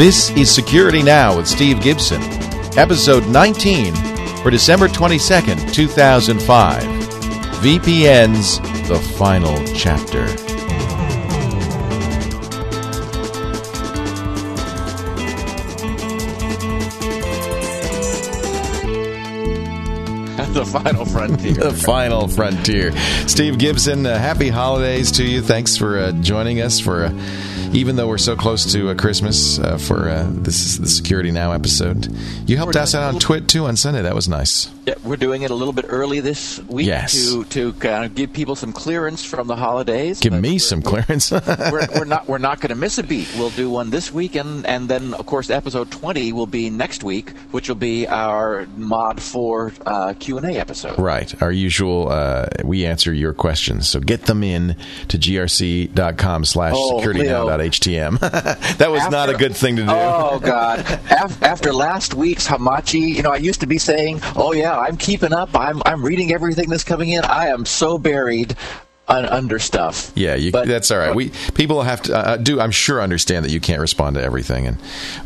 This is Security Now with Steve Gibson, episode 19 for December 22nd, 2005. VPN's The Final Chapter. Final frontier. the final frontier. Steve Gibson, uh, happy holidays to you. Thanks for uh, joining us for, uh, even though we're so close to uh, Christmas, uh, for uh, this is the Security Now episode. You helped us out on Twit too on Sunday. That was nice. Yeah, we're doing it a little bit early this week Yes. to to kind of give people some clearance from the holidays. Give me some clearance. we're, we're not we're not going to miss a beat. We'll do one this week, and and then of course episode twenty will be next week, which will be our Mod Four uh, Q and A episode. Right. Our usual, uh, we answer your questions. So get them in to grc.com slash Oh, securitynow.htm. that was not a good thing to do. Oh God! Af- After last week's Hamachi, you know, I used to be saying, "Oh yeah, I'm keeping up. I'm I'm reading everything that's coming in. I am so buried." Un- under stuff. Yeah, you, But- that's all right. We people have to uh, do. I'm sure understand that you can't respond to everything, and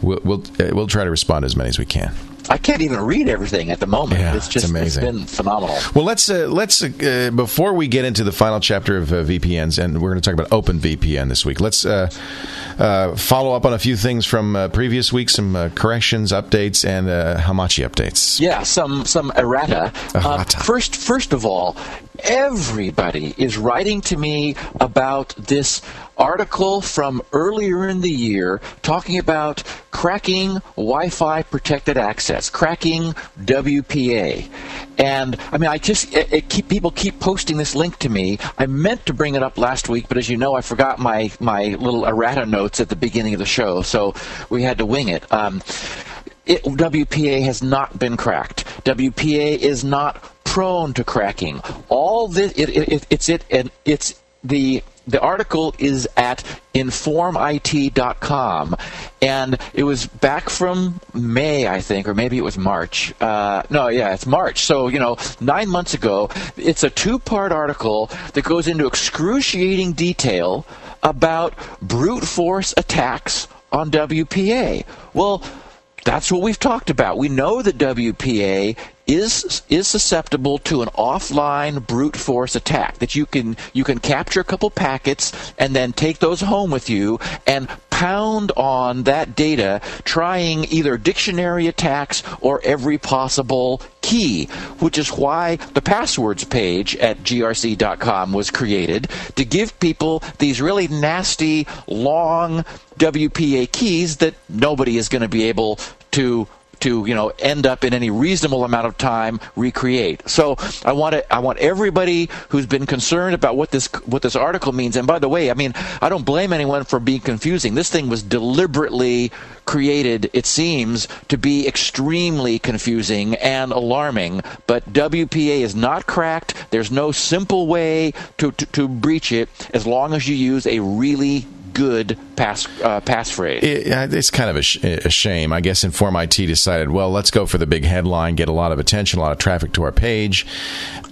we'll we'll, uh, we'll try to respond to as many as we can. I can't even read everything at the moment. Yeah, it's it's just amazing. It's been phenomenal. Well, let's uh, let's uh, before we get into the final chapter of uh, VPNs, and we're going to talk about OpenVPN this week. Let's uh, uh, follow up on a few things from uh, previous weeks, some uh, corrections, updates, and uh, Hamachi updates. Yeah, some some errata. Errata. first, first of all, everybody is writing to me about this article from earlier in the year talking about cracking Wi-Fi protected access, cracking WPA. And I mean, I just it, it keep people keep posting this link to me. I meant to bring it up last week, but as you know, I forgot my my little errata notes at the beginning of the show, so we had to wing it. Um, it, WPA has not been cracked. WPA is not prone to cracking. All this, it, it, it, it's it, and it's the the article is at informit.com, and it was back from May, I think, or maybe it was March. Uh, no, yeah, it's March. So you know, nine months ago. It's a two-part article that goes into excruciating detail about brute force attacks on WPA. Well, that's what we've talked about. We know that WPA is is susceptible to an offline brute force attack. That you can you can capture a couple packets and then take those home with you and pound on that data, trying either dictionary attacks or every possible key, which is why the passwords page at grc.com was created to give people these really nasty, long WPA keys that nobody is going to be able to to you know end up in any reasonable amount of time recreate. So I want to I want everybody who's been concerned about what this what this article means. And by the way, I mean I don't blame anyone for being confusing. This thing was deliberately created, it seems, to be extremely confusing and alarming. But WPA is not cracked. There's no simple way to to, to breach it as long as you use a really good pass uh, passphrase. It, it's kind of a, sh- a shame. I guess Inform IT decided, well, let's go for the big headline, get a lot of attention, a lot of traffic to our page.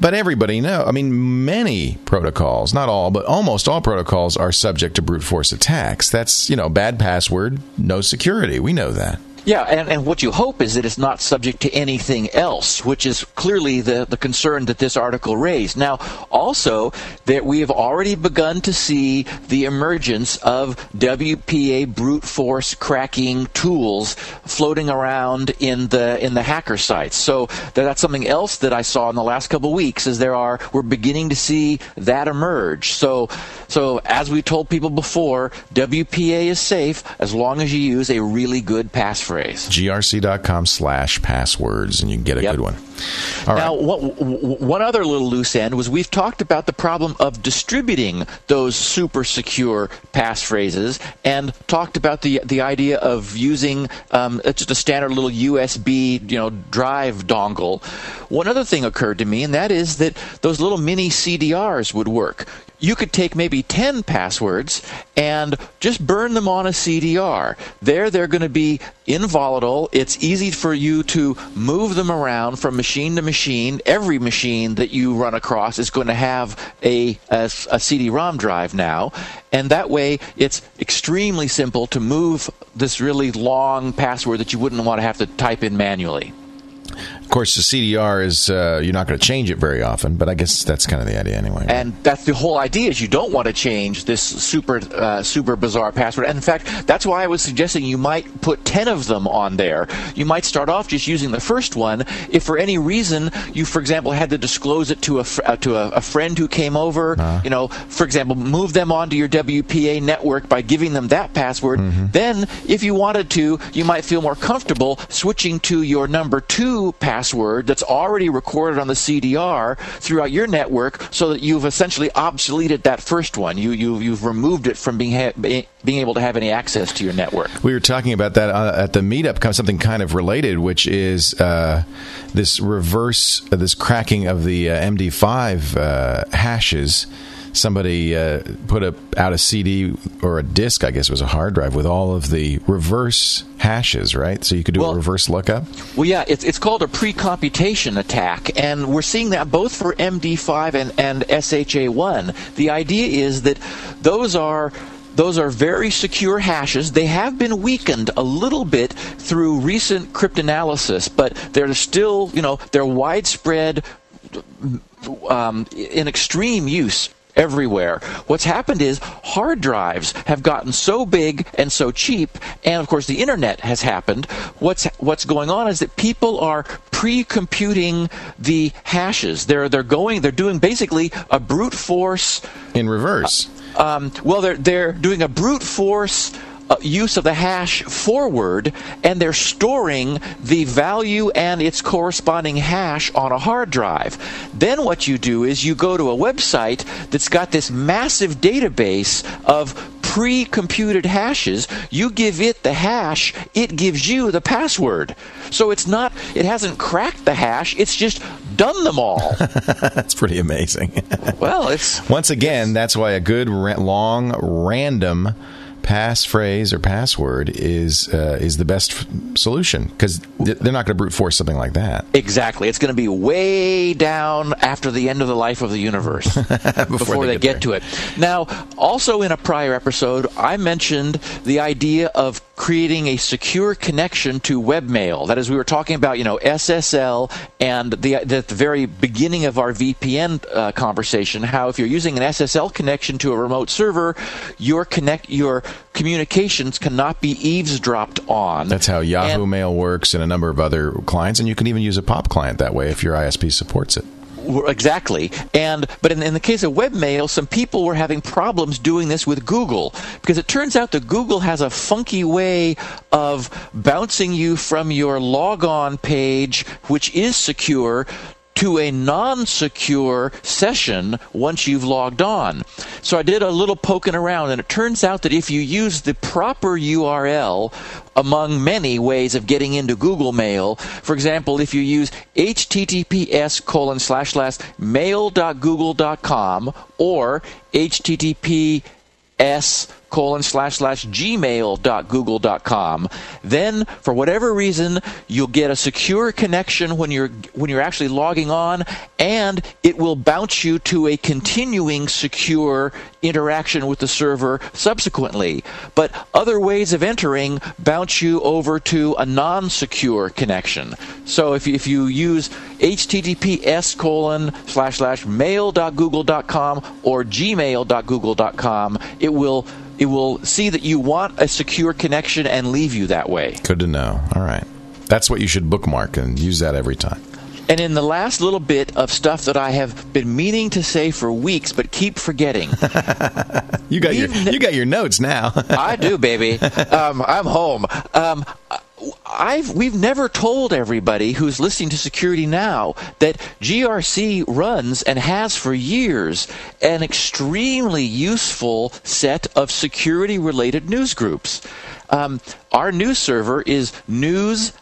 But everybody know, I mean, many protocols, not all, but almost all protocols are subject to brute force attacks. That's, you know, bad password, no security. We know that. Yeah, and, and what you hope is that it's not subject to anything else, which is clearly the, the concern that this article raised. Now, also, that we have already begun to see the emergence of WPA brute force cracking tools floating around in the in the hacker sites. So that, that's something else that I saw in the last couple of weeks is there are we're beginning to see that emerge. So so as we told people before, WPA is safe as long as you use a really good passphrase. grc.com slash passwords, and you can get a Yep. good one. All right. Now, one, one other little loose end was we've talked about the problem of distributing those super secure passphrases and talked about the the idea of using um, just a standard little USB you know drive dongle. One other thing occurred to me, and that is that those little mini CDRs would work. You could take maybe 10 passwords and just burn them on a CDR. There, they're going to be involatile. It's easy for you to move them around from machine to machine. Every machine that you run across is going to have a, a, a CD-ROM drive now, and that way it's extremely simple to move this really long password that you wouldn't want to have to type in manually. Of course, the CDR is uh, you're not going to change it very often, but I guess that's kind of the idea anyway. And that's the whole idea is you don't want to change this super uh, super bizarre password. And in fact, that's why I was suggesting you might put 10 of them on there. You might start off just using the first one. If for any reason you, for example, had to disclose it to a uh, to a, a, friend who came over, uh-huh. you know, for example, move them onto your WPA network by giving them that password. Mm-hmm. Then, if you wanted to, you might feel more comfortable switching to your number two password that's already recorded on the CDR throughout your network so that you've essentially obsoleted that first one. You, you, you've removed it from being, ha- being able to have any access to your network. We were talking about that uh, at the meetup, something kind of related, which is uh, this reverse, uh, this cracking of the uh, MD5 uh, hashes somebody uh, put a, out a CD or a disk, I guess it was a hard drive, with all of the reverse hashes, right? So you could do well, a reverse lookup? Well, yeah, it's, it's called a pre-computation attack, and we're seeing that both for MD5 and, and SHA1. The idea is that those are those are very secure hashes. They have been weakened a little bit through recent cryptanalysis, but they're still, you know, they're widespread um, in extreme use everywhere. What's happened is hard drives have gotten so big and so cheap, and of course the internet has happened. What's what's going on is that people are pre-computing the hashes. They're they're going they're doing basically a brute force in reverse. Uh, um, well, they're they're doing a brute force Uh, use of the hash forward, and they're storing the value and its corresponding hash on a hard drive. Then what you do is you go to a website that's got this massive database of pre computed hashes. You give it the hash, it gives you the password. So it's not, it hasn't cracked the hash, it's just done them all. that's pretty amazing. well, it's. Once again, that's why a good, long, random passphrase or password is uh, is the best f- solution because they're not going to brute force something like that. Exactly, it's going to be way down after the end of the life of the universe before, before, they, they get, get to it. Now, also in a prior episode, I mentioned the idea of creating a secure connection to webmail. That is, we were talking about you know SSL and the the very beginning of our VPN uh, conversation. How if you're using an SSL connection to a remote server, your connect your communications cannot be eavesdropped on. That's how Yahoo and, Mail works and a number of other clients, and you can even use a POP client that way if your ISP supports it. Exactly. And but in, in, the case of webmail, some people were having problems doing this with Google because it turns out that Google has a funky way of bouncing you from your logon page, which is secure, to a non secure session once you've logged on. So I did a little poking around, and it turns out that if you use the proper URL among many ways of getting into Google Mail, for example, if you use https colon slash slash mail.google.com or https colon slash slash gmail.google.com. Then, for whatever reason, you'll get a secure connection when you're when you're actually logging on, and it will bounce you to a continuing secure interaction with the server subsequently. But other ways of entering bounce you over to a non-secure connection. So if if you use https colon slash slash mail.google.com or gmail.google.com, it will it will see that you want a secure connection and leave you that way. Good to know. All right. That's what you should bookmark and use that every time. And in the last little bit of stuff that I have been meaning to say for weeks but keep forgetting. you got your you got your notes now. I do, baby. Um, I'm home. Um, I've we've never told everybody who's listening to Security Now that GRC runs and has for years an extremely useful set of security related news groups. Um, our news server is news.grc.com.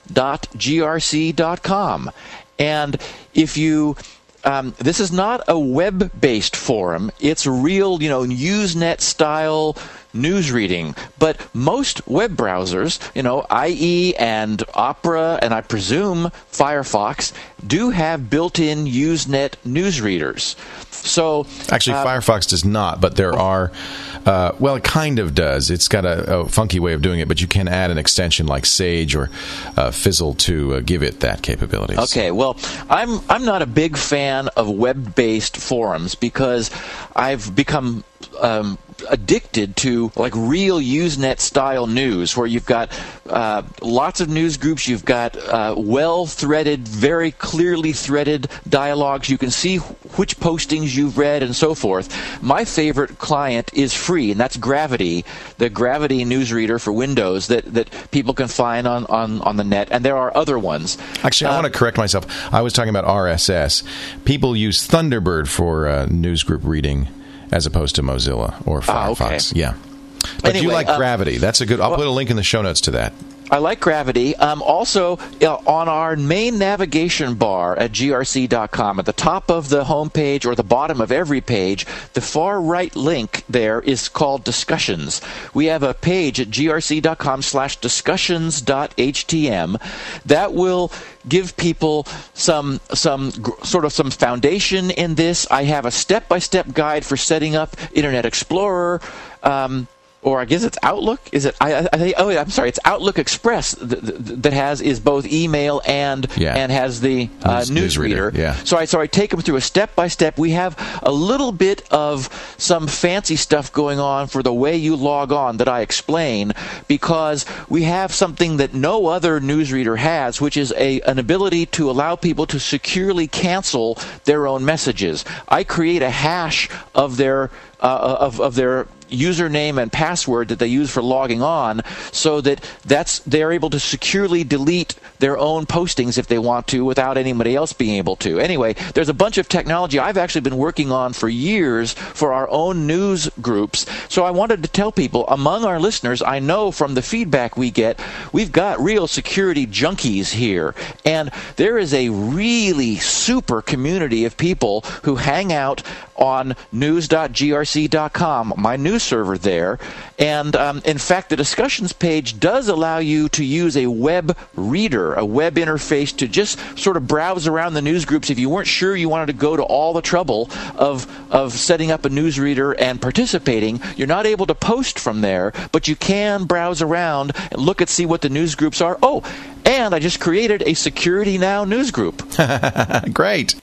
And if you um, this is not a web-based forum. It's real, you know, Usenet style news reading. But most web browsers, you know, IE and Opera, and I presume Firefox, do have built-in Usenet news readers. So actually, uh, Firefox does not, but there are. Uh, well, it kind of does. It's got a, a, funky way of doing it, but you can add an extension like Sage or uh, Fizzle to uh, give it that capability. Okay, well, I'm I'm not a big fan of web-based forums because I've become um, addicted to like real Usenet style news, where you've got uh, lots of news groups, you've got uh, well threaded, very clearly threaded dialogues. You can see which postings you've read and so forth. My favorite client is free, and that's Gravity, the Gravity newsreader for Windows that, that people can find on, on, on the net, and there are other ones. Actually, I uh, want to correct myself. I was talking about RSS. People use Thunderbird for uh, newsgroup reading as opposed to Mozilla or Firefox. Ah, okay. Yeah. But anyway, you like um, Gravity. That's a good. I'll well, put a link in the show notes to that. I like Gravity. Um, also, uh, on our main navigation bar at grc.com, at the top of the homepage or the bottom of every page, the far right link there is called Discussions. We have a page at grc.com slash discussions.htm that will give people some some sort of some foundation in this. I have a step-by-step guide for setting up Internet Explorer. Um, or I guess it's Outlook. Is it? I, I, oh, I'm sorry. It's Outlook Express that, that has is both email and yeah. and has the uh, news, newsreader. Yeah. So I so I take them through a step by step. We have a little bit of some fancy stuff going on for the way you log on that I explain because we have something that no other newsreader has, which is a an ability to allow people to securely cancel their own messages. I create a hash of their uh, of of their username and password that they use for logging on so that that's they're able to securely delete their own postings if they want to without anybody else being able to. Anyway, there's a bunch of technology I've actually been working on for years for our own news groups. So I wanted to tell people among our listeners, I know from the feedback we get, we've got real security junkies here. And there is a really super community of people who hang out on news.grc.com, my news server there. And um, in fact, the discussions page does allow you to use a web reader, a web interface to just sort of browse around the news groups if you weren't sure you wanted to go to all the trouble of, of setting up a news reader and participating. You're not able to post from there, but you can browse around and look and see what the news groups are. Oh, and I just created a Security Now news group. Great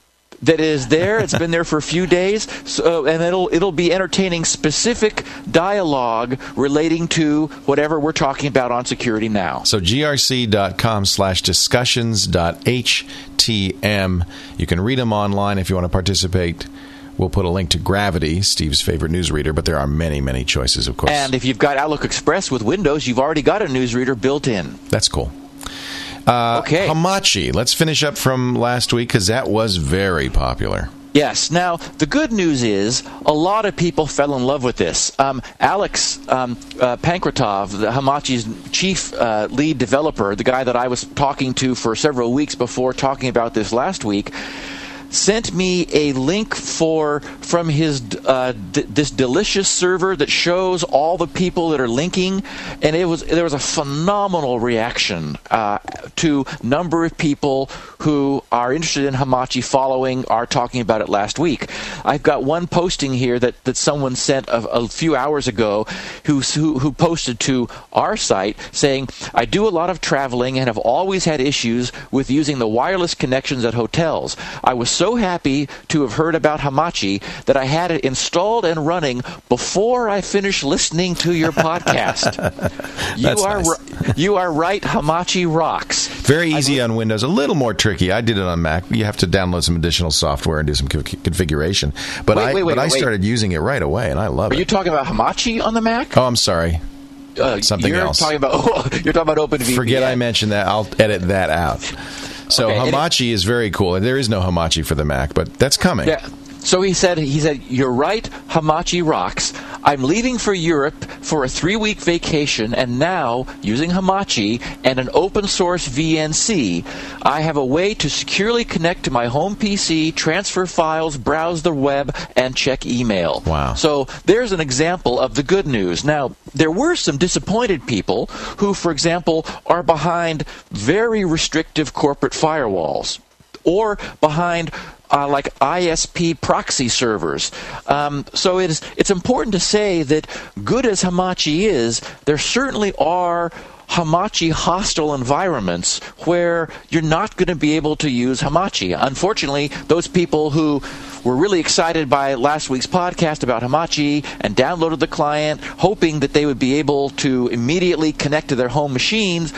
that is there. It's been there for a few days, so, uh, and it'll it'll be entertaining specific dialogue relating to whatever we're talking about on security now. So grc.com slash discussions.htm. You can read them online if you want to participate. We'll put a link to Gravity, Steve's favorite newsreader, but there are many, many choices, of course. And if you've got Outlook Express with Windows, you've already got a newsreader built in. That's cool. Uh, okay. Hamachi. Let's finish up from last week because that was very popular. Yes. Now, the good news is a lot of people fell in love with this. Um, Alex um, uh, Pankratov, the Hamachi's chief uh, lead developer, the guy that I was talking to for several weeks before talking about this last week, sent me a link for from his uh, d- this delicious server that shows all the people that are linking, and it was there was a phenomenal reaction uh, to number of people who are interested in Hamachi following are talking about it last week. I've got one posting here that, that someone sent a, a few hours ago who, who who posted to our site saying I do a lot of traveling and have always had issues with using the wireless connections at hotels. I was so happy to have heard about Hamachi that I had it installed and running before I finished listening to your podcast. you are nice. you are right. Hamachi rocks. Very easy on Windows. A little more tricky. I did it on Mac. You have to download some additional software and do some configuration. But wait, I wait, wait, but I started using it right away, and I love are it. Are you talking about Hamachi on the Mac? Oh, I'm sorry. Uh, Something you're else. Talking about, oh, you're talking about OpenVPN. Forget I mentioned that. I'll edit that out. So okay, Hamachi is very cool. There is no Hamachi for the Mac, but that's coming. Yeah. So he said, he said, you're right, Hamachi rocks. I'm leaving for Europe for a three week vacation, and now, using Hamachi and an open source VNC, I have a way to securely connect to my home PC, transfer files, browse the web, and check email. Wow. So there's an example of the good news. Now, there were some disappointed people who, for example, are behind very restrictive corporate firewalls or behind uh, like ISP proxy servers. Um, so it is, it's important to say that good as Hamachi is, there certainly are Hamachi hostile environments where you're not going to be able to use Hamachi. Unfortunately, those people who were really excited by last week's podcast about Hamachi and downloaded the client, hoping that they would be able to immediately connect to their home machines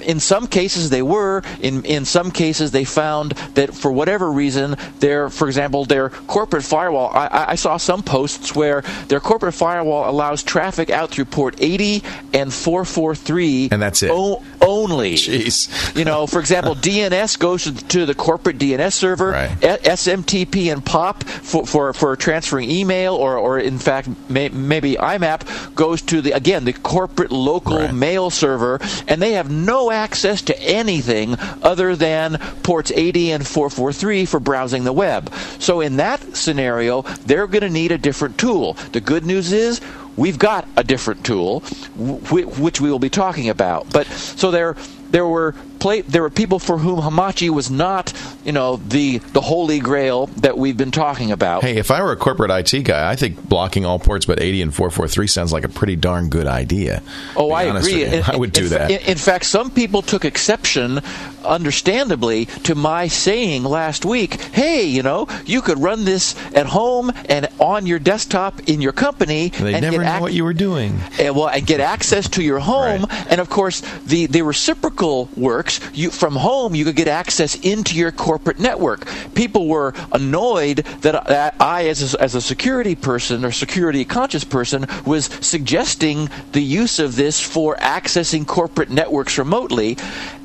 in some cases they were in in some cases they found that for whatever reason their for example their corporate firewall I, I saw some posts where their corporate firewall allows traffic out through port 80 and 443 and that's it o- only Jeez. you know for example DNS goes to the corporate DNS server right. SMTP and POP for, for, for transferring email or, or in fact may, maybe IMAP goes to the again the corporate local right. mail server and they have no no access to anything other than ports 80 and 443 for browsing the web. So in that scenario, they're going to need a different tool. The good news is we've got a different tool, which we will be talking about. But so there, there were there were people for whom Hamachi was not, you know, the the holy grail that we've been talking about. Hey, if I were a corporate IT guy, I think blocking all ports but 80 and 443 sounds like a pretty darn good idea. Oh, I agree. In, I would do in, that. In, in, fact, some people took exception, understandably, to my saying last week, "Hey, you know, you could run this at home and on your desktop in your company." They and never know ac- what you were doing. And, well, and get access to your home, Right. and of course, the the reciprocal works. You from home, you could get access into your corporate network. People were annoyed that, that I, as a, as a security person or security conscious person, was suggesting the use of this for accessing corporate networks remotely.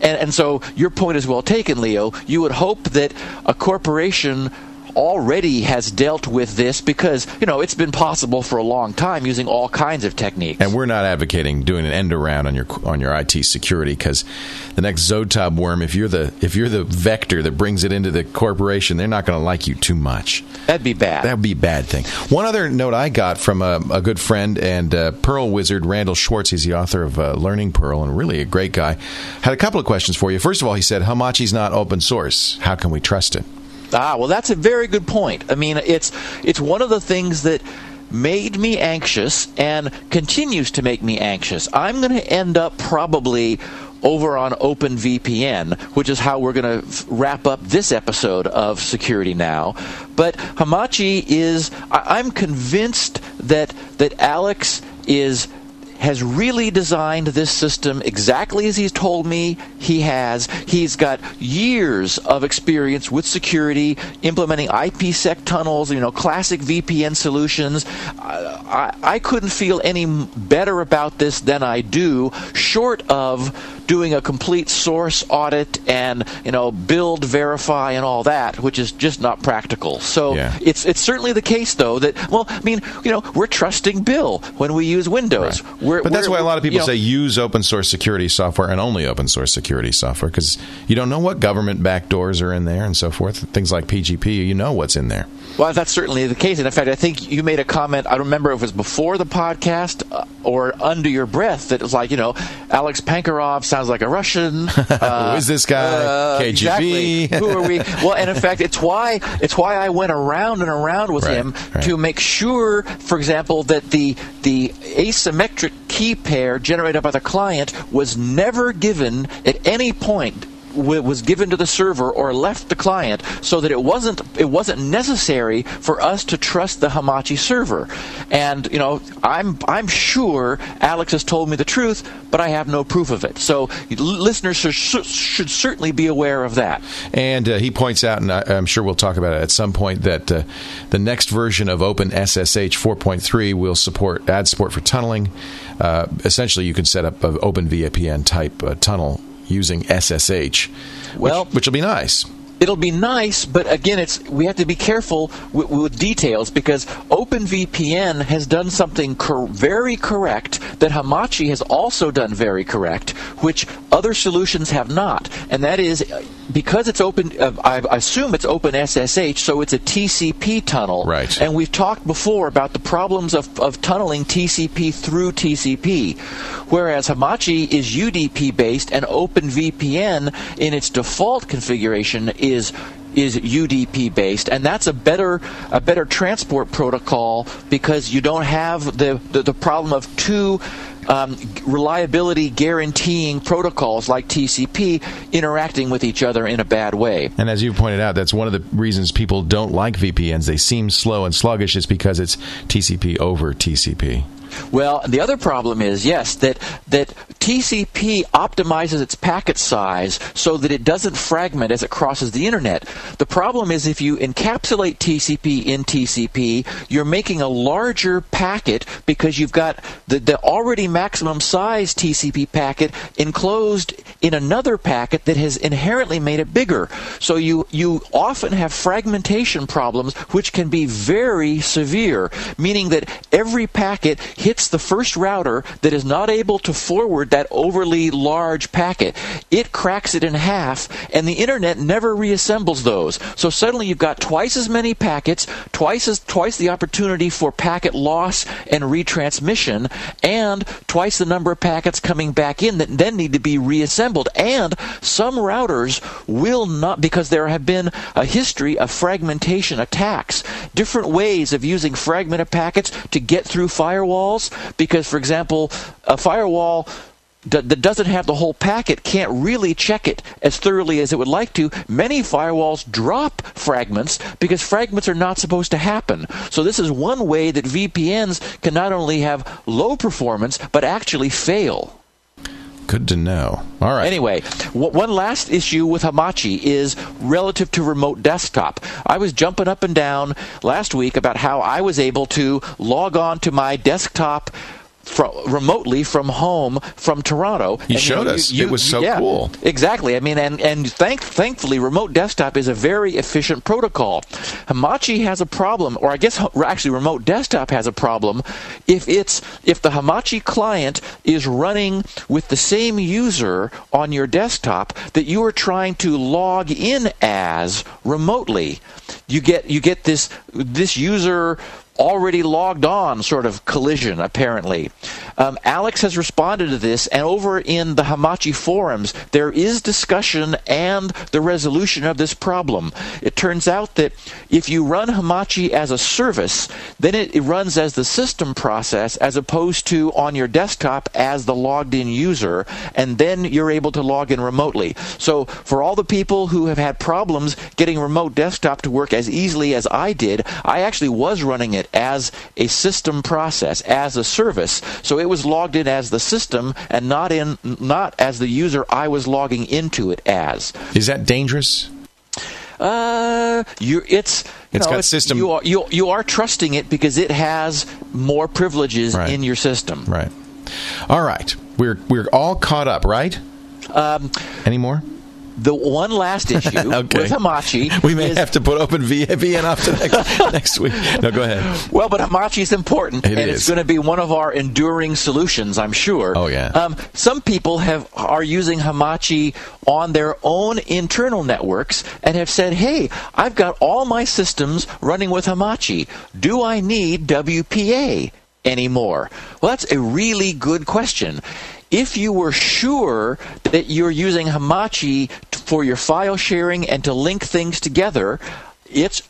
And, and so your point is well taken, Leo. You would hope that a corporation already has dealt with this because you know it's been possible for a long time using all kinds of techniques. And we're not advocating doing an end around on your on your IT security because the next Zotob worm, if you're the if you're the vector that brings it into the corporation, they're not going to like you too much. That'd be bad. That would be a bad thing. One other note I got from a, a good friend and uh, Perl wizard, Randal Schwartz. He's the author of uh, Learning Perl and really a great guy. Had a couple of questions for you. First of all, he said Hamachi's not open source. How can we trust it? Ah, well, that's a very good point. I mean, it's it's one of the things that made me anxious and continues to make me anxious. I'm going to end up probably over on OpenVPN, which is how we're going to wrap up this episode of Security Now. But Hamachi is, I- I'm convinced that that Alex is has really designed this system exactly as he's told me he has. He's got years of experience with security, implementing IPsec tunnels, you know, classic VPN solutions. I, I, I couldn't feel any better about this than I do, short of doing a complete source audit and you know build, verify, and all that, which is just not practical. So Yeah. it's it's certainly the case though that well, I mean, you know, we're trusting Bill when we use Windows. Right. We're, but that's we're- why a lot of people you know, say use open source security software and only open source security software because you don't know what government backdoors are in there and so forth. Things like PGP, you know what's in there. Well, that's certainly the case. And in fact, I think you made a comment. I don't remember if it was before the podcast uh, or under your breath that it was like, you know, Alex Pankratov sounds like a Russian. Uh, Who is this guy? uh, KGB. Exactly. Who are we? Well, and in fact, it's why it's why I went around and around with Right, him right. to make sure, for example, that the the asymmetric key pair generated by the client was never given at any point w- was given to the server or left the client so that it wasn't it wasn't necessary for us to trust the Hamachi server. And you know, I'm I'm sure Alex has told me the truth, but I have no proof of it. So listeners should, should certainly be aware of that. And uh, he points out, and I, I'm sure we'll talk about it at some point, that uh, the next version of OpenSSH 4.3 will support add support for tunneling. Uh, essentially, you can set up an OpenVPN type uh, tunnel using SSH, Well- which, which will be nice. It'll be nice, but again, it's we have to be careful with, with details because OpenVPN has done something cor- very correct that Hamachi has also done very correct, which other solutions have not, and that is because it's open. Uh, I assume it's Open SSH, so it's a TCP tunnel. Right. And we've talked before about the problems of, of tunneling TCP through TCP, whereas Hamachi is UDP based and OpenVPN in its default configuration is is is UDP based, and that's a better a better transport protocol because you don't have the the, the problem of two um, reliability guaranteeing protocols like TCP interacting with each other in a bad way. And as you pointed out, that's one of the reasons people don't like VPNs. They seem slow and sluggish is because it's TCP over TCP. Well, the other problem is yes that that TCP optimizes its packet size so that it doesn't fragment as it crosses the internet. The problem is if you encapsulate TCP in TCP, you're making a larger packet because you've got the, the already maximum size TCP packet enclosed in another packet that has inherently made it bigger. So you you often have fragmentation problems which can be very severe, meaning that every packet hits the first router that is not able to forward that overly large packet. It cracks it in half, and the internet never reassembles those. So suddenly you've got twice as many packets, twice as twice the opportunity for packet loss and retransmission, and twice the number of packets coming back in that then need to be reassembled. And some routers will not because there have been a history of fragmentation attacks, different ways of using fragmented packets to get through firewalls firewalls because, for example, a firewall that doesn't have the whole packet can't really check it as thoroughly as it would like to. Many firewalls drop fragments because fragments are not supposed to happen. So this is one way that VPNs can not only have low performance but actually fail. Good to know. All right. Anyway, w- one last issue with Hamachi is relative to remote desktop. I was jumping up and down last week about how I was able to log on to my desktop from, remotely from home from Toronto. You and, showed you us. You, it was so yeah, cool. Exactly. I mean, and and thank, thankfully, remote desktop is a very efficient protocol. Hamachi has a problem, or I guess actually, remote desktop has a problem if it's if the Hamachi client is running with the same user on your desktop that you are trying to log in as remotely. You get you get this this user already logged on sort of collision, apparently. Um, Alex has responded to this, and over in the Hamachi forums, there is discussion and the resolution of this problem. It turns out that if you run Hamachi as a service, then it, it runs as the system process as opposed to on your desktop as the logged in user, and then you're able to log in remotely. So, for all the people who have had problems getting remote desktop to work as easily as I did, I actually was running it as a system process, as a service. So it was logged in as the system and not in not as the user I was logging into it as. Is that dangerous? Uh, you it's you it's know, got it's, system. You are you, you are trusting it because it has more privileges right. in your system. Right. All right. We're we're all caught up, right? Um, Any more? The one last issue okay. with Hamachi. We may is, have to put open VPN off to next, next week. No, go ahead. Well, but Hamachi is important, it and is. it's going to be one of our enduring solutions, I'm sure. Oh yeah. Um, some people have are using Hamachi on their own internal networks and have said, "Hey, I've got all my systems running with Hamachi. Do I need WPA?" anymore? Well, that's a really good question if you were sure that you're using Hamachi for your file sharing and to link things together, it's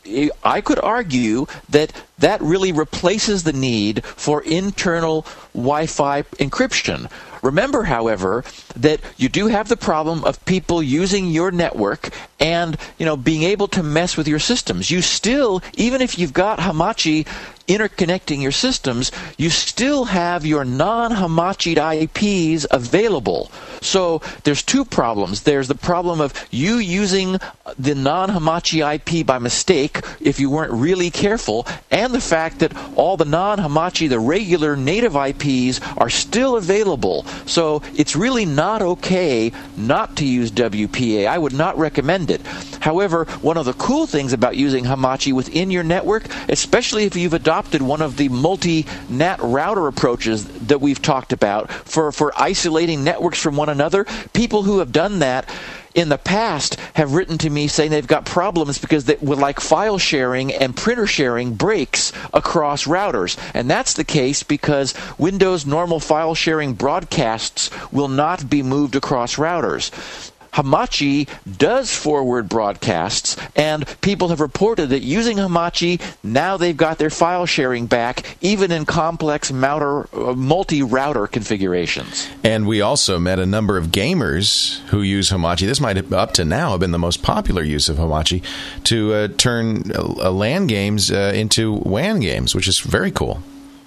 I could argue that that really replaces the need for internal Wi-Fi encryption. Remember, however, that you do have the problem of people using your network and you know being able to mess with your systems. You still, even if you've got Hamachi interconnecting your systems, you still have your non-Hamachied IPs available. So there's two problems. There's the problem of you using the non-Hamachi IP by mistake if you weren't really careful, and the fact that all the non-Hamachi, the regular native IPs, are still available. So it's really not okay not to use WPA. I would not recommend it. However, one of the cool things about using Hamachi within your network, especially if you've adopted one of the multi-NAT router approaches that we've talked about for, for isolating networks from one another, people who have done that in the past have written to me saying they've got problems because they would like file sharing and printer sharing breaks across routers. And that's the case because Windows normal file sharing broadcasts will not be moved across routers. Hamachi does forward broadcasts, and people have reported that using Hamachi, now they've got their file sharing back, even in complex uh, multi-router configurations. And we also met a number of gamers who use Hamachi. This might have, up to now have been the most popular use of Hamachi to uh, turn uh, LAN games uh, into WAN games, which is very cool.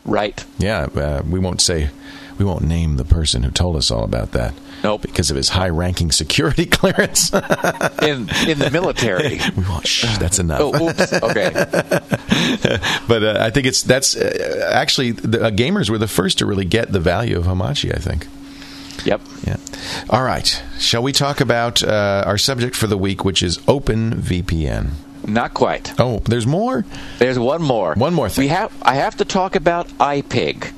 Right. Yeah, uh, we won't say, we won't name the person who told us all about that. Nope. Because of his high ranking security clearance. in in the military. we won't. Shh, that's enough. Oh, oops. Okay. but uh, I think it's that's uh, actually the uh, gamers were the first to really get the value of Hamachi. I think. Yep. Yeah. All right. Shall we talk about uh, our subject for the week, which is OpenVPN? Not quite. Oh, there's more. There's one more. One more thing. We have. I have to talk about iPig.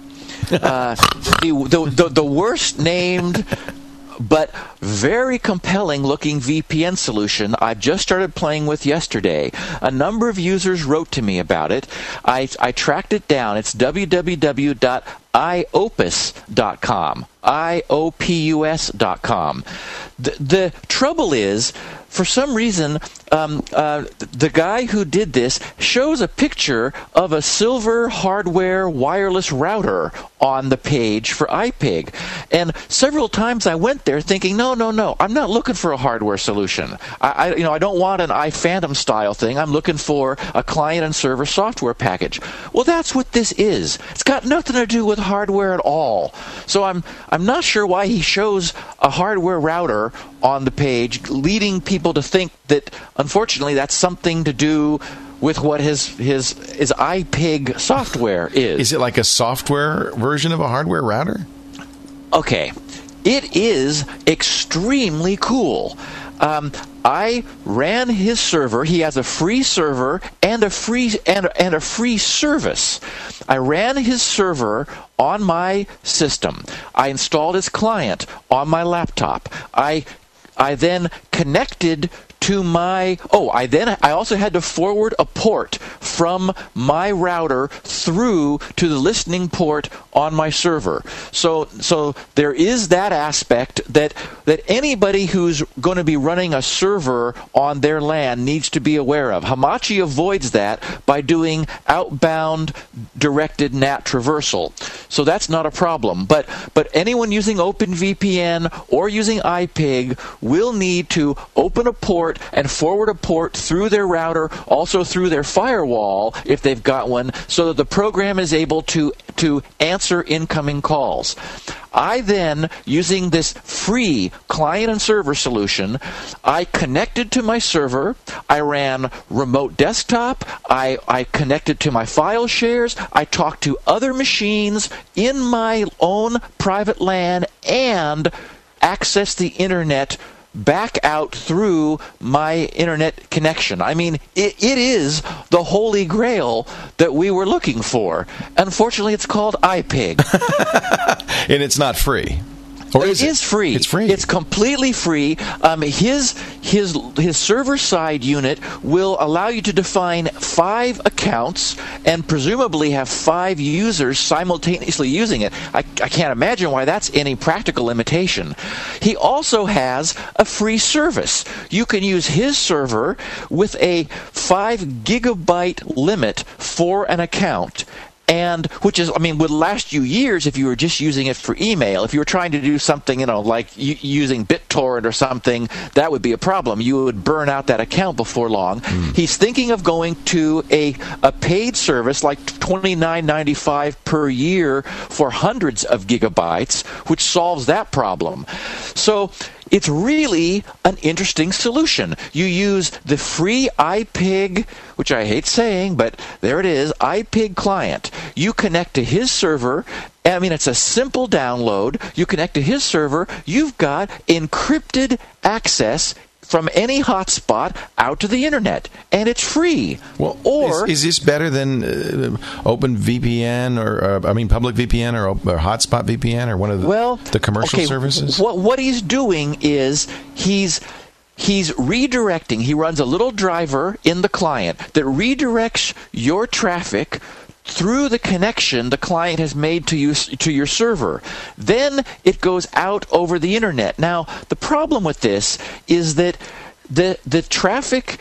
Uh, the, the, the, the worst named but very compelling looking VPN solution I've just started playing with yesterday. A number of users wrote to me about it. I, I tracked it down. It's www.iopus.com. I-O-P-U-S.com. The, the trouble is, for some reason, um, uh, the guy who did this shows a picture of a silver hardware wireless router on the page for iPig. And several times I went there thinking, no, no, no, I'm not looking for a hardware solution. I, I you know, I don't want an iPhantom style thing. I'm looking for a client and server software package. Well, that's what this is. It's got nothing to do with hardware at all. So I'm, I'm not sure why he shows a hardware router on the page, leading people to think that unfortunately that's something to do with what his his his iPig software is. Is it like a software version of a hardware router? Okay, it is extremely cool. Um, I ran his server. He has a free server and a free and, and a free service. I ran his server on my system. I installed his client on my laptop. I I then connected to my oh i then i also had to forward a port from my router through to the listening port on my server. So so there is that aspect that that anybody who's going to be running a server on their LAN needs to be aware of. Hamachi avoids that by doing outbound directed nat traversal. So that's not a problem. But but anyone using openvpn or using ipig will need to open a port port and forward a port through their router, also through their firewall if they've got one, so that the program is able to, to answer incoming calls. I then, using this free client and server solution, I connected to my server. I ran remote desktop. I, I connected to my file shares. I talked to other machines in my own private LAN and access the internet back out through my internet connection. I mean, it, it is the holy grail that we were looking for. Unfortunately, it's called iPig. and it's not free. Or is it is free. It's free. It's completely free. Um, his his his server side unit will allow you to define five accounts and presumably have five users simultaneously using it. I, I can't imagine why that's any practical limitation. He also has a free service. You can use his server with a five gigabyte limit for an account and which is, I mean, would last you years if you were just using it for email. If you were trying to do something, you know, like using BitTorrent or something, that would be a problem. You would burn out that account before long. Mm. He's thinking of going to a a paid service like twenty nine ninety five per year for hundreds of gigabytes, which solves that problem. So it's really an interesting solution. You use the free iPig, which I hate saying, but there it is, iPig client. You connect to his server. I mean, it's a simple download. You connect to his server. You've got encrypted access from any hotspot out to the internet, and it's free. Well, or is, is this better than uh, OpenVPN or uh, I mean Public VPN or, or, Hotspot VPN or one of the, well, the commercial okay, services? What what he's doing is he's he's redirecting. He runs a little driver in the client that redirects your traffic through the connection the client has made to you to your server. Then it goes out over the internet. Now, the problem with this is that the the traffic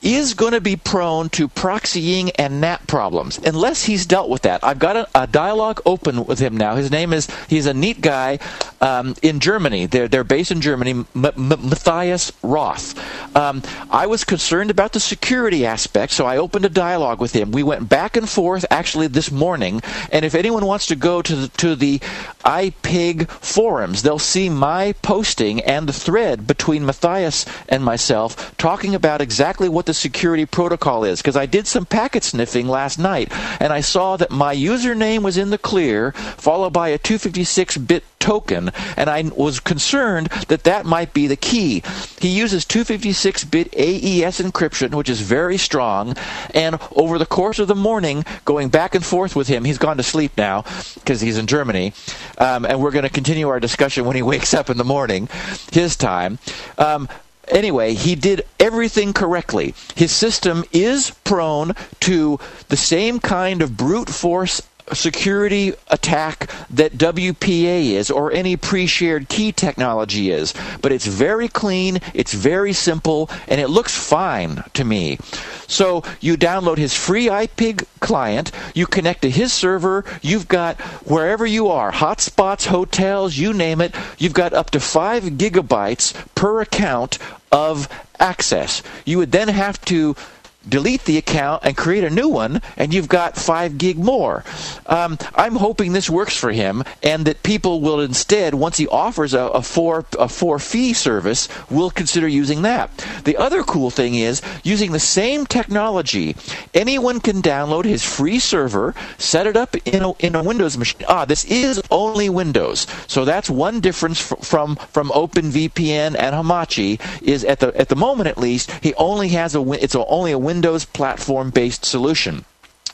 is going to be prone to proxying and NAT problems unless he's dealt with that. I've got a, a dialogue open with him now. His name is he's a neat guy um, in Germany. They're they're based in Germany. M- M- Matthias Roth. Um, I was concerned about the security aspect, so I opened a dialogue with him. We went back and forth actually this morning. And if anyone wants to go to the, to the iPig forums, they'll see my posting and the thread between Matthias and myself talking about exactly what the security protocol is because I did some packet sniffing last night and I saw that my username was in the clear, followed by a 256 bit token, and I was concerned that that might be the key. He uses 256 bit AES encryption, which is very strong, and over the course of the morning, going back and forth with him, he's gone to sleep now because he's in Germany, um, and we're going to continue our discussion when he wakes up in the morning, his time. Um, anyway, he did everything correctly. His system is prone to the same kind of brute force security attack that WPA is or any pre-shared key technology is. But it's very clean, it's very simple, and it looks fine to me. So you download his free iPig client, you connect to his server, you've got wherever you are, hotspots, hotels, you name it, you've got up to 5 gigabytes per account of access. You would then have to delete the account and create a new one, and you've got five gig more. Um, I'm hoping this works for him, and that people will instead, once he offers a, a four a four fee service, will consider using that. The other cool thing is using the same technology. Anyone can download his free server, set it up in a, in a Windows machine. Ah, this is only Windows, so that's one difference from from OpenVPN and Hamachi. Is at the at the moment at least he only has a it's a, only a Windows platform based solution.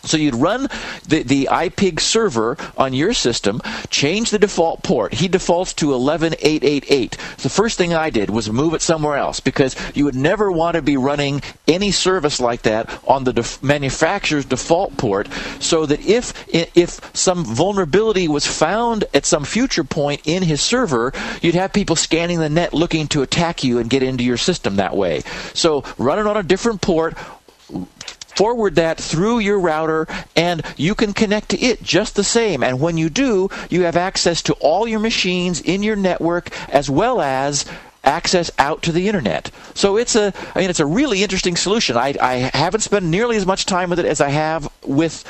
So you'd run the, the iPig server on your system, change the default port. He defaults to 11888. The first thing I did was move it somewhere else because you would never want to be running any service like that on the def- manufacturer's default port so that if if some vulnerability was found at some future point in his server, you'd have people scanning the net looking to attack you and get into your system that way. So run it on a different port forward that through your router and you can connect to it just the same. And when you do, you have access to all your machines in your network as well as access out to the internet. So it's a, I mean, it's a really interesting solution. I, I haven't spent nearly as much time with it as I have with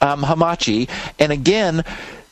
um, Hamachi. And again,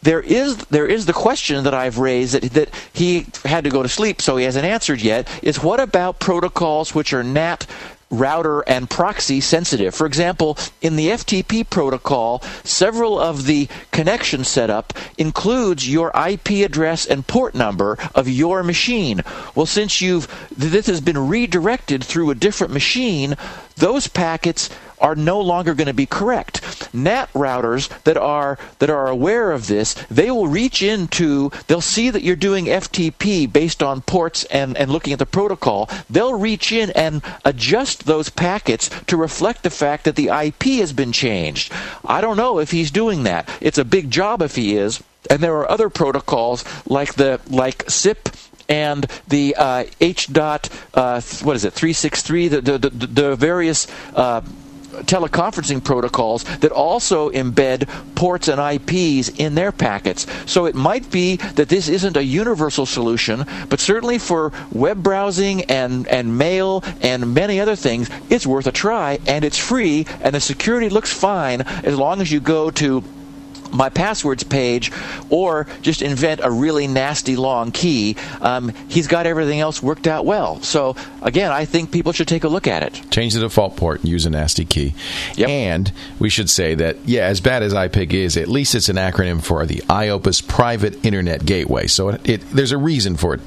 there is there is the question that I've raised that, that he had to go to sleep, so he hasn't answered yet. Is what about protocols which are NAT router and proxy sensitive. For example, in the FTP protocol, several of the connection setup includes your IP address and port number of your machine. Well, since you've this has been redirected through a different machine, those packets are no longer going to be correct. NAT routers that are that are aware of this, they will reach into, they'll see that you're doing FTP based on ports and, and looking at the protocol. They'll reach in and adjust those packets to reflect the fact that the IP has been changed. I don't know if he's doing that. It's a big job if he is. And there are other protocols like the like SIP and the uh, H dot uh, what is it 363 the the, the, the various uh, teleconferencing protocols that also embed ports and IPs in their packets. So it might be that this isn't a universal solution, but certainly for web browsing and, and mail and many other things, it's worth a try and it's free and the security looks fine as long as you go to my passwords page or just invent a really nasty long key, um, he's got everything else worked out well. So, again, I think people should take a look at it. Change the default port and use a nasty key. Yep. And we should say that, yeah, as bad as IPIG is, at least it's an acronym for the IOPUS Private Internet Gateway. So it, it, there's a reason for it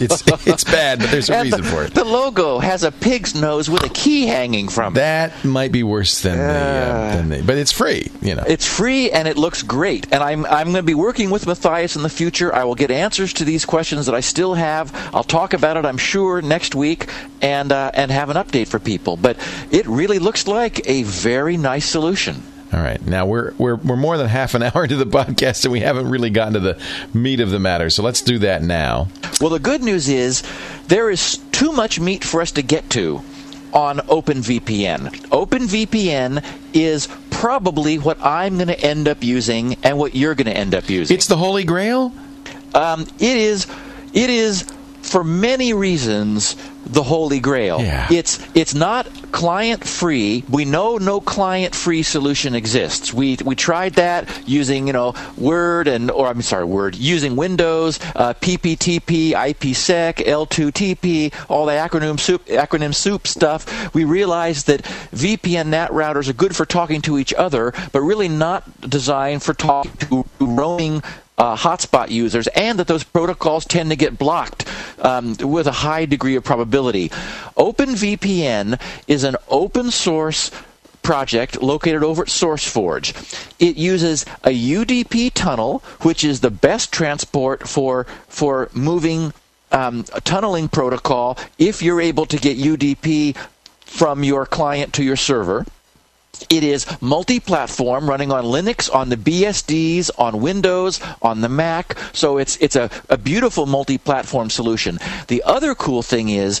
it's it's bad, but there's a reason the, for it. The logo has a pig's nose with a key hanging from it. That might be worse than, uh, the, uh, than the, but it's free. You know, it's free and it looks great. And I'm I'm going to be working with Matthias in the future. I will get answers to these questions that I still have. I'll talk about it, I'm sure, next week, and uh, and have an update for people. But it really looks like a very nice solution. All right. Now we're we're we're more than half an hour into the podcast and we haven't really gotten to the meat of the matter. So let's do that now. Well, the good news is there is too much meat for us to get to on OpenVPN. OpenVPN is probably what I'm going to end up using and what you're going to end up using. It's the holy grail? Um, it is it is for many reasons the holy grail. Yeah. It's it's not client free. We know no client free solution exists. We we tried that using you know Word and or I'm sorry Word using Windows, uh, PPTP, IPsec, L2TP, all the acronym soup acronym soup stuff. We realized that VPN NAT routers are good for talking to each other, but really not designed for talking to roaming uh, hotspot users, and that those protocols tend to get blocked um, with a high degree of probability. OpenVPN is an open source project located over at SourceForge. It uses a UDP tunnel, which is the best transport for for moving um, tunneling protocol if you're able to get UDP from your client to your server. It is multi platform, running on Linux, on the BSDs, on Windows, on the Mac. So it's, it's a, a beautiful multi platform solution. The other cool thing is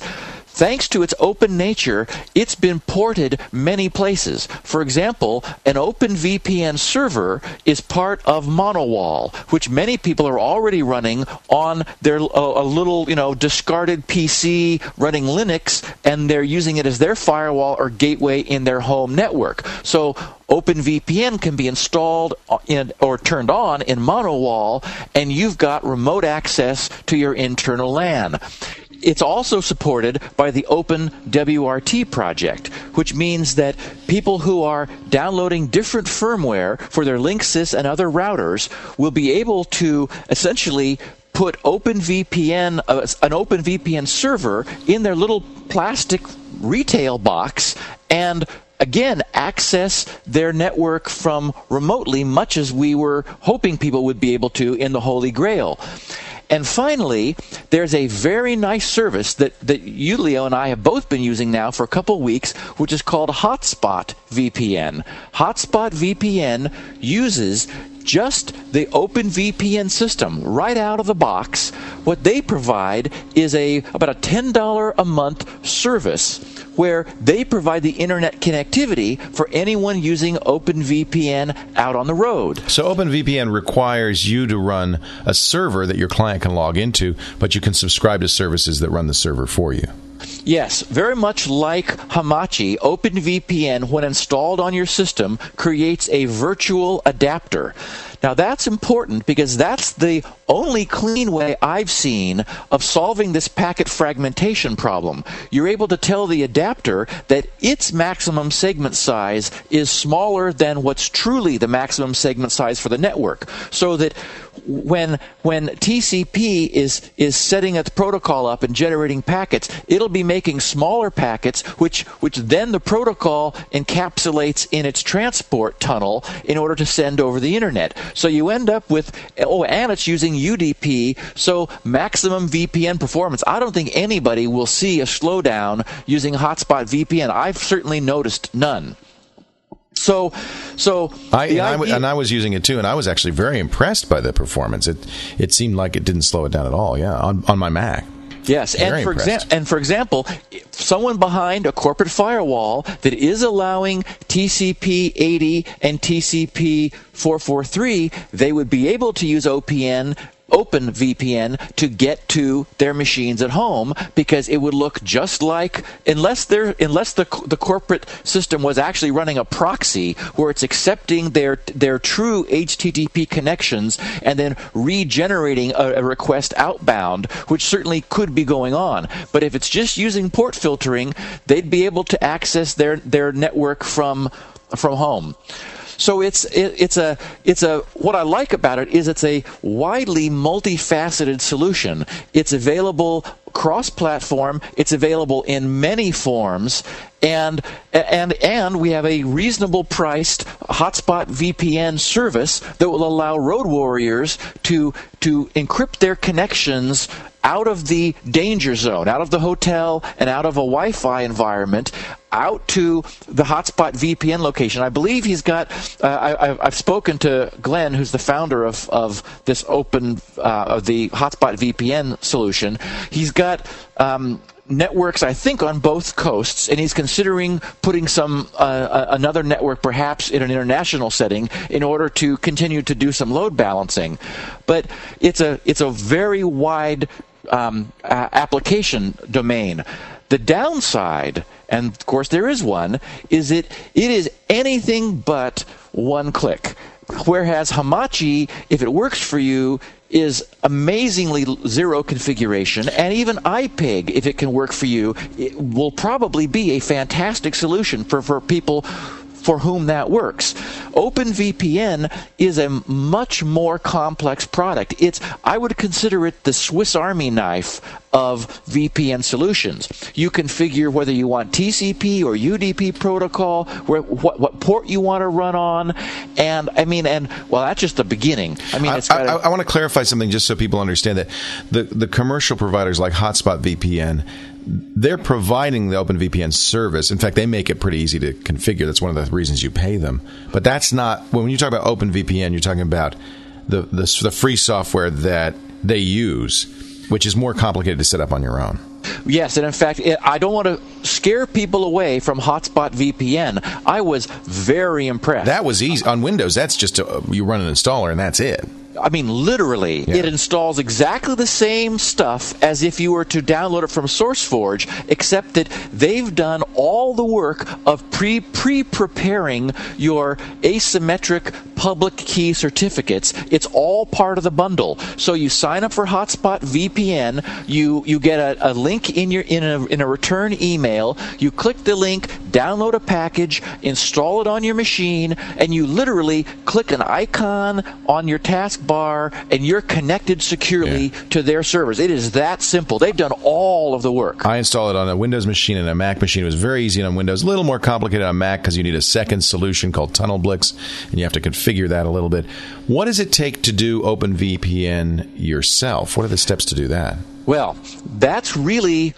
Thanks to its open nature, it's been ported many places. For example, an OpenVPN server is part of m0n0wall, which many people are already running on their uh, a little, you know, discarded PC running Linux, and they're using it as their firewall or gateway in their home network. So OpenVPN can be installed uh, in, or turned on in m0n0wall, and you've got remote access to your internal LAN. It's also supported by the Open WRT project, which means that people who are downloading different firmware for their Linksys and other routers will be able to essentially put OpenVPN, uh, an OpenVPN server in their little plastic retail box and again access their network from remotely much as we were hoping people would be able to in the holy grail and finally, there's a very nice service that, that you, Leo, and I have both been using now for a couple weeks, which is called Hotspot VPN. Hotspot VPN uses just the OpenVPN system right out of the box. What they provide is a about a $10 a month service where they provide the internet connectivity for anyone using OpenVPN out on the road. So OpenVPN requires you to run a server that your client can log into, but you can subscribe to services that run the server for you. Yes, very much like Hamachi, OpenVPN, when installed on your system, creates a virtual adapter. Now, that's important because that's the only clean way I've seen of solving this packet fragmentation problem. You're able to tell the adapter that its maximum segment size is smaller than what's truly the maximum segment size for the network. So that when when TCP is is setting its protocol up and generating packets, it'll be making smaller packets, which which then the protocol encapsulates in its transport tunnel in order to send over the internet. So you end up with oh, and it's using UDP, so maximum VPN performance. I don't think anybody will see a slowdown using hotspot VPN. I've certainly noticed none. So, so I and, I and, I was using it too, and I was actually very impressed by the performance. It it seemed like it didn't slow it down at all. Yeah, on on my Mac. Yes, and for, exa- and for example, someone behind a corporate firewall that is allowing TCP 80 and TCP 443, they would be able to use OPN Open VPN to get to their machines at home because it would look just like unless they unless the the corporate system was actually running a proxy where it's accepting their their true HTTP connections and then regenerating a, a request outbound, which certainly could be going on. But if it's just using port filtering, they'd be able to access their their network from from home. So it's it, it's a it's a what I like about it is it's a widely multifaceted solution. It's available cross-platform. It's available in many forms, and and and we have a reasonable priced hotspot VPN service that will allow road warriors to to encrypt their connections out of the danger zone, out of the hotel and out of a Wi-Fi environment, out to the hotspot VPN location. I believe he's got. Uh, I, have spoken to Glenn, who's the founder of of this open uh, of the hotspot VPN solution. He's got. Um, networks, I think, on both coasts, and he's considering putting some uh, another network, perhaps in an international setting, in order to continue to do some load balancing. But it's a it's a very wide um, application domain. The downside, and of course there is one, is it it is anything but one click. Whereas Hamachi, if it works for you, is amazingly zero configuration, and even iPig, if it can work for you, will probably be a fantastic solution for, for people for whom that works. OpenVPN is a much more complex product. It's I would consider it the Swiss Army knife of VPN solutions. You configure whether you want TCP or UDP protocol, where, what, what port you want to run on, and I mean, and well, that's just the beginning. I mean, it's I, I, I want to clarify something just so people understand that the the commercial providers like Hotspot VPN they're providing the OpenVPN service. In fact, they make it pretty easy to configure. That's one of the reasons you pay them. But that's not when you talk about OpenVPN, you're talking about the the, the free software that they use, which is more complicated to set up on your own. Yes, and in fact, it, I don't want to scare people away from Hotspot VPN. I was very impressed. That was easy on Windows. That's just a, you run an installer and that's it. I mean, literally, yeah. it installs exactly the same stuff as if you were to download it from SourceForge, except that they've done all the work of pre pre preparing your asymmetric public key certificates. It's all part of the bundle. So you sign up for Hotspot VPN. You you get a, a link in your in a in a return email. You click the link, download a package, install it on your machine, and you literally click an icon on your taskbar, and you're connected securely yeah. to their servers. It is that simple. They've done all of the work. I installed it on a Windows machine and a Mac machine. It was very easy on Windows, a little more complicated on Mac because you need a second solution called Tunnelblick and you have to configure that a little bit. What does it take to do OpenVPN yourself? What are the steps to do that? Well, that's really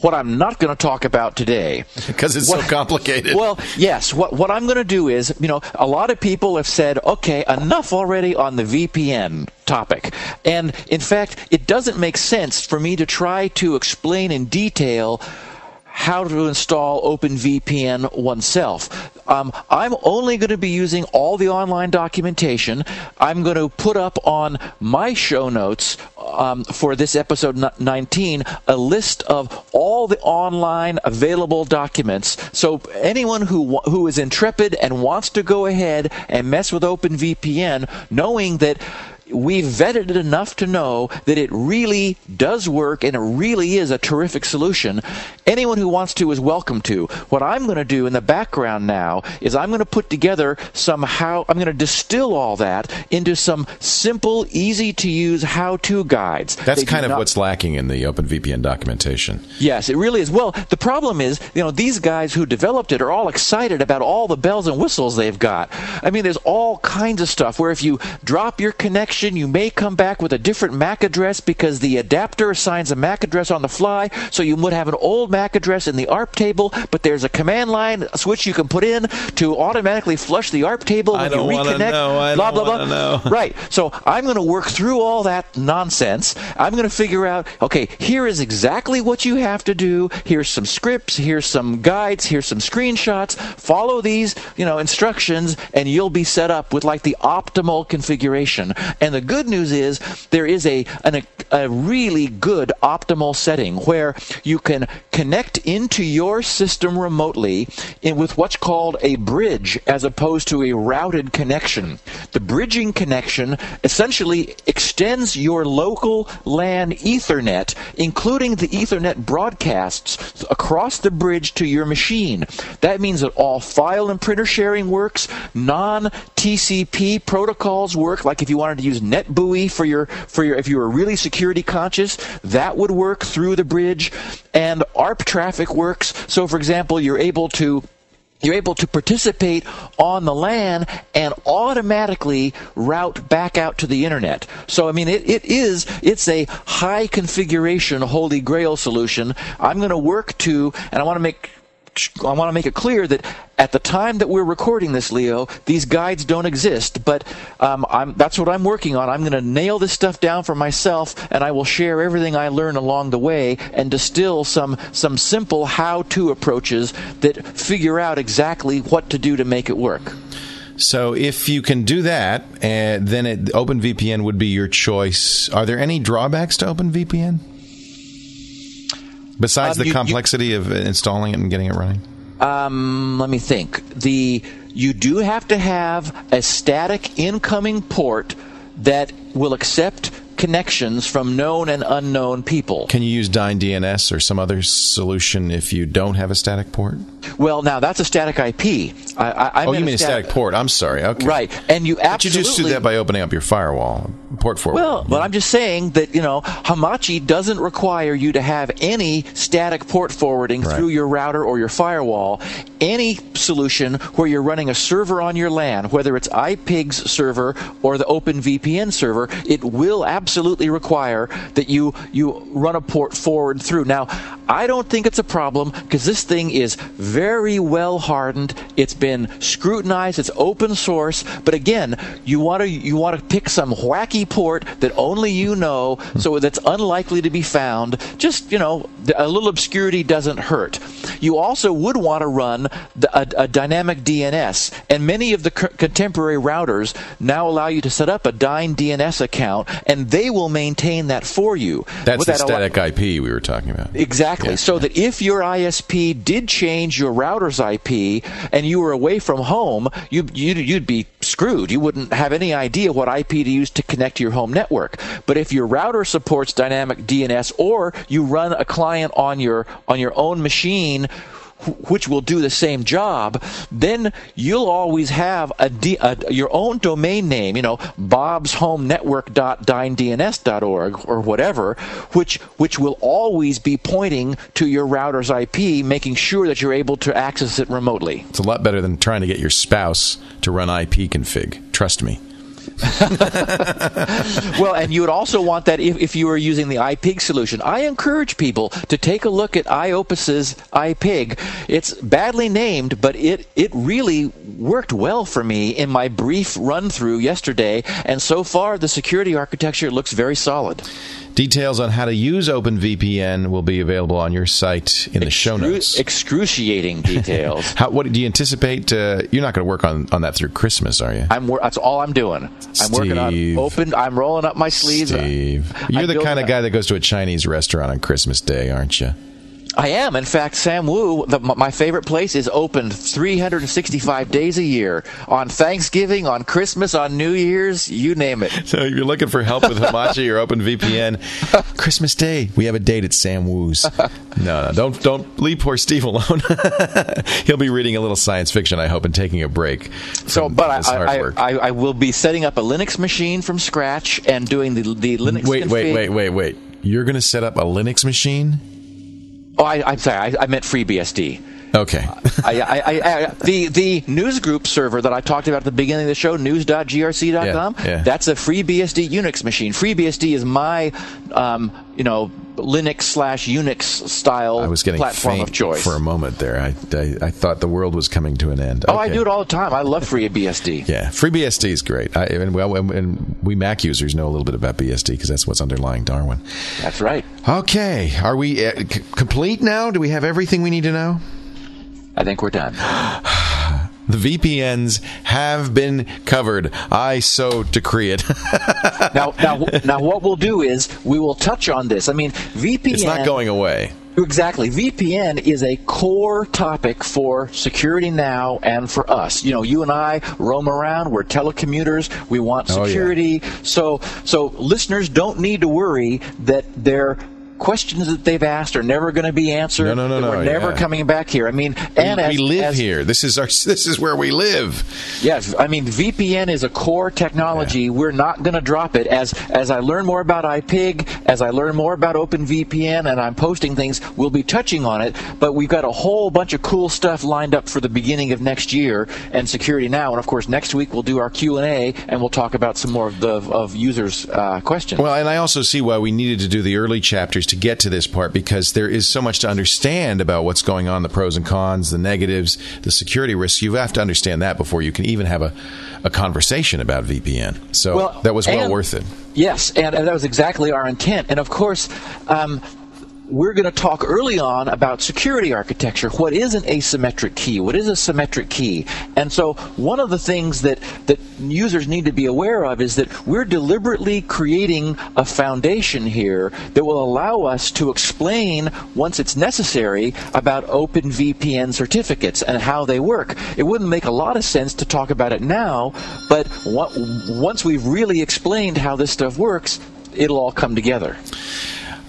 what I'm not going to talk about today. Because it's what, so complicated. Well, yes. What, what I'm going to do is, you know, a lot of people have said, okay, enough already on the VPN topic. And in fact, it doesn't make sense for me to try to explain in detail how to install OpenVPN oneself. Um, I'm only going to be using all the online documentation. I'm going to put up on my show notes um, for this episode 19 a list of all the online available documents. So anyone who who is intrepid and wants to go ahead and mess with OpenVPN, knowing that we've vetted it enough to know that it really does work and it really is a terrific solution. Anyone who wants to is welcome to. What I'm going to do in the background now is I'm going to put together somehow, I'm going to distill all that into some simple, easy to use how to guides. That's they kind of not, what's lacking in the OpenVPN documentation. Yes, it really is. Well, the problem is, you know, these guys who developed it are all excited about all the bells and whistles they've got. I mean, there's all kinds of stuff where if you drop your connection, connection. You may come back with a different MAC address because the adapter assigns a MAC address on the fly. So you would have an old MAC address in the ARP table, but there's a command line switch you can put in to automatically flush the ARP table when I don't you reconnect. know. I blah don't blah blah. know. Right. So I'm going to work through all that nonsense. I'm going to figure out, okay, here is exactly what you have to do. Here's some scripts. Here's some guides. Here's some screenshots. Follow these, you know, instructions, and you'll be set up with like the optimal configuration. And the good news is there is a an, a really good optimal setting where you can connect into your system remotely in with what's called a bridge as opposed to a routed connection. The bridging connection essentially extends your local LAN Ethernet, including the Ethernet broadcasts across the bridge to your machine. That means that all file and printer sharing works, non TCP protocols work, like if you wanted to use NetBEUI for your for your if you were really security conscious, that would work through the bridge, and ARP traffic works. So for example, you're able to you're able to participate on the LAN and automatically route back out to the internet. So I mean it, it is it's a high configuration holy grail solution. I'm going to work to and I want to make I want to make it clear that at the time that we're recording this, Leo, these guides don't exist. But um, that's what I'm working on. I'm going to nail this stuff down for myself, and I will share everything I learn along the way and distill some some simple how-to approaches that figure out exactly what to do to make it work. So if you can do that, uh, then OpenVPN would be your choice. Are there any drawbacks to OpenVPN besides Um, the you- you- complexity of installing it and getting it running? Um, let me think. The you do have to have a static incoming port that will accept connections from known and unknown people. Can you use Dyn DNS or some other solution if you don't have a static port? Well, now that's a static IP. I, I, I Oh, you mean a static port? I'm sorry. Okay, Right, and you But you just do that by opening up your firewall port forward. Well, but I'm just saying that you know Hamachi doesn't require you to have any static port forwarding Right. through your router or your firewall. Any solution where you're running a server on your LAN, whether it's iPig's server or the OpenVPN server, it will absolutely require that you you run a port forward through. Now, I don't think it's a problem because this thing is very well hardened. It's been scrutinized. It's open source. But again, you want to you want to pick some wacky port that only you know, hmm. so that's unlikely to be found. Just you know, a little obscurity doesn't hurt. You also would want to run the, a, a dynamic DNS, and many of the c- contemporary routers now allow you to set up a Dyn DNS account, and they will maintain that for you. That's the that static IP we were talking about. Exactly. Yeah. So that if your ISP did change your router's IP and you were away from home, you, you'd, you'd be screwed. You wouldn't have any idea what IP to use to connect to your home network. But if your router supports dynamic DNS or you run a client on your on your own machine wh- which will do the same job, then you'll always have a, D, a your own domain name, you know, bobshome.network.dyndns.org or whatever, which which will always be pointing to your router's IP, making sure that you're able to access it remotely. It's a lot better than trying to get your spouse to run IP config. Trust me. well, and you would also want that if, if you were using the iPig solution. I encourage people to take a look at iOpus's iPig. It's badly named, but it, it really worked well for me in my brief run through yesterday, and so far the security architecture looks very solid. Details on how to use OpenVPN will be available on your site in the show notes. excruciating details. How, what do you anticipate? Uh, you're not going to work on, on that through Christmas, are you? I'm wor- that's all I'm doing. I'm working on Steve. open. I'm rolling up my sleeves. Steve, you're I'm the kind of guy that goes to a Chinese restaurant on Christmas Day, aren't you? I am. In fact, Sam Woo, the, my favorite place, is open 365 days a year. On Thanksgiving, on Christmas, on New Year's, you name it. So if you're looking for help with Hamachi or OpenVPN, Christmas Day, we have a date at Sam Woo's. No, no, don't don't leave poor Steve alone. He'll be reading a little science fiction, I hope, and taking a break. So, but I, I. I, I will be setting up a Linux machine from scratch and doing the the Linux. wait, wait, wait, wait, wait. You're going to set up a Linux machine? Oh, I, I'm sorry. I, I meant FreeBSD. Okay. I, I, I, the the newsgroup server that I talked about at the beginning of the show, news.grc.com, Yeah, yeah. that's a FreeBSD Unix machine. FreeBSD is my, um, you know, Linux slash Unix style I was getting platform faint of choice. for a moment there. I, I I thought the world was coming to an end. Oh, I do it all the time. I love FreeBSD. Yeah, FreeBSD is great. I, and, well, and- and we Mac users know a little bit about BSD because that's what's underlying Darwin. That's right. Okay, are we uh, c- complete now? Do we have everything we need to know? I think we're done. The VPNs have been covered. I so decree it. now, now, now, what we'll do is we will touch on this. I mean, VPN. it's not going away. Exactly. VPN is a core topic for security now and for us. You know, you and I roam around. We're telecommuters. We want Oh, yeah. security. So, so listeners don't need to worry that their questions that they've asked are never going to be answered. No, no, no, no, We're never yeah. coming back here. I mean, and we, as, we live as- here. This is our. This is where we live. Yes, I mean VPN is a core technology. We're not going to drop it. As as I learn more about iPig, as I learn more about OpenVPN, and I'm posting things, we'll be touching on it. But we've got a whole bunch of cool stuff lined up for the beginning of next year and security now. And of course, next week we'll do our Q and A, and we'll talk about some more of the of users' uh, questions. Well, and I also see why we needed to do the early chapters to get to this part because there is so much to understand about what's going on, the pros and cons, the negatives, the security risks. You have to understand that before you can even have a, a conversation about VPN. So Well, that was well and- worth it. Yes, and, and that was exactly our intent. And of course, um, we're going to talk early on about security architecture. What is an asymmetric key? What is a symmetric key? And so, one of the things that, that users need to be aware of is that we're deliberately creating a foundation here that will allow us to explain, once it's necessary, about OpenVPN certificates and how they work. It wouldn't make a lot of sense to talk about it now, but once we've really explained how this stuff works, it'll all come together.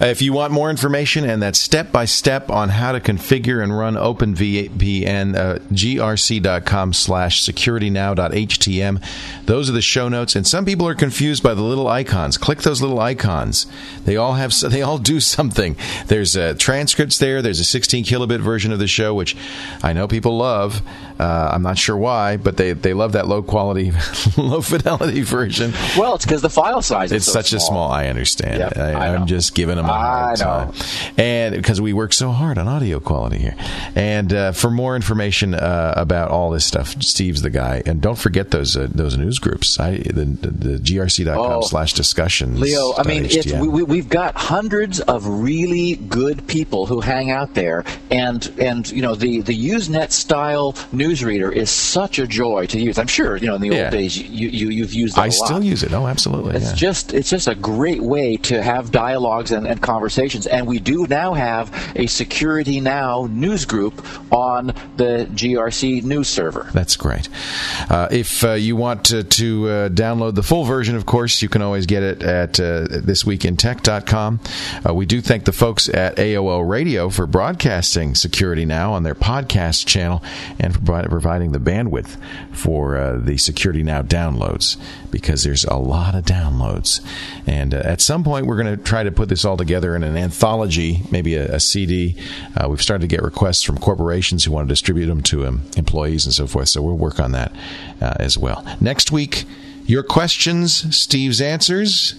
Uh, If you want more information and that step by step on how to configure and run OpenVPN, uh, grc.com slash securitynow.htm. Those are the show notes. And some people are confused by the little icons. Click those little icons. They all have, they all do something. There's uh, transcripts there. There's a 16 kilobit version of the show, which I know people love. Uh, I'm not sure why, but they, they love that low quality, low fidelity version. Well, it's because the file size It's is so such a small. I understand. Yep. I, I'm just giving them a hard time, and because we work so hard on audio quality here. And uh, for more information uh, about all this stuff, Steve's the guy. And don't forget those uh, those news groups. I the, the, grc.com Oh, slash discussions. Leo, I mean, it's, we, we, we've got hundreds of really good people who hang out there, and and you know the the Usenet style newsreader is such a joy to use. I'm sure you know in the Yeah. old days you, you you've used it I still use it. Oh, absolutely. It's yeah. just it's just a great way to have dialogues and, and conversations. And we do now have a Security Now news group on the GRC news server. That's great. Uh, if uh, you want to, to uh, download the full version, of course, you can always get it at uh, thisweekintech.com. Uh, we do thank the folks at AOL Radio for broadcasting Security Now on their podcast channel and for providing the bandwidth for uh, the Security Now downloads because there's a lot of downloads. And uh, at some point, we're going to try to put this all together in an anthology, maybe a, a CD. Uh, we've started to get requests from corporations who want to distribute them to um, employees and so forth. So we'll work on that uh, as well. Next week, your questions, Steve's answers.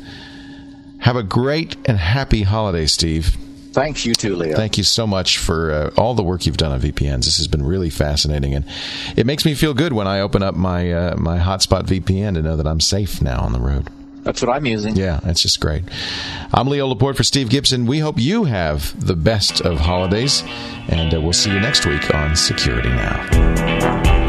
Have a great and happy holiday, Steve. Thanks, you too, Leo. Thank you so much for uh, all the work you've done on VPNs. This has been really fascinating, and it makes me feel good when I open up my uh, my hotspot VPN to know that I'm safe now on the road. That's what I'm using. Yeah, that's just great. I'm Leo Laporte for Steve Gibson. We hope you have the best of holidays, and uh, we'll see you next week on Security Now.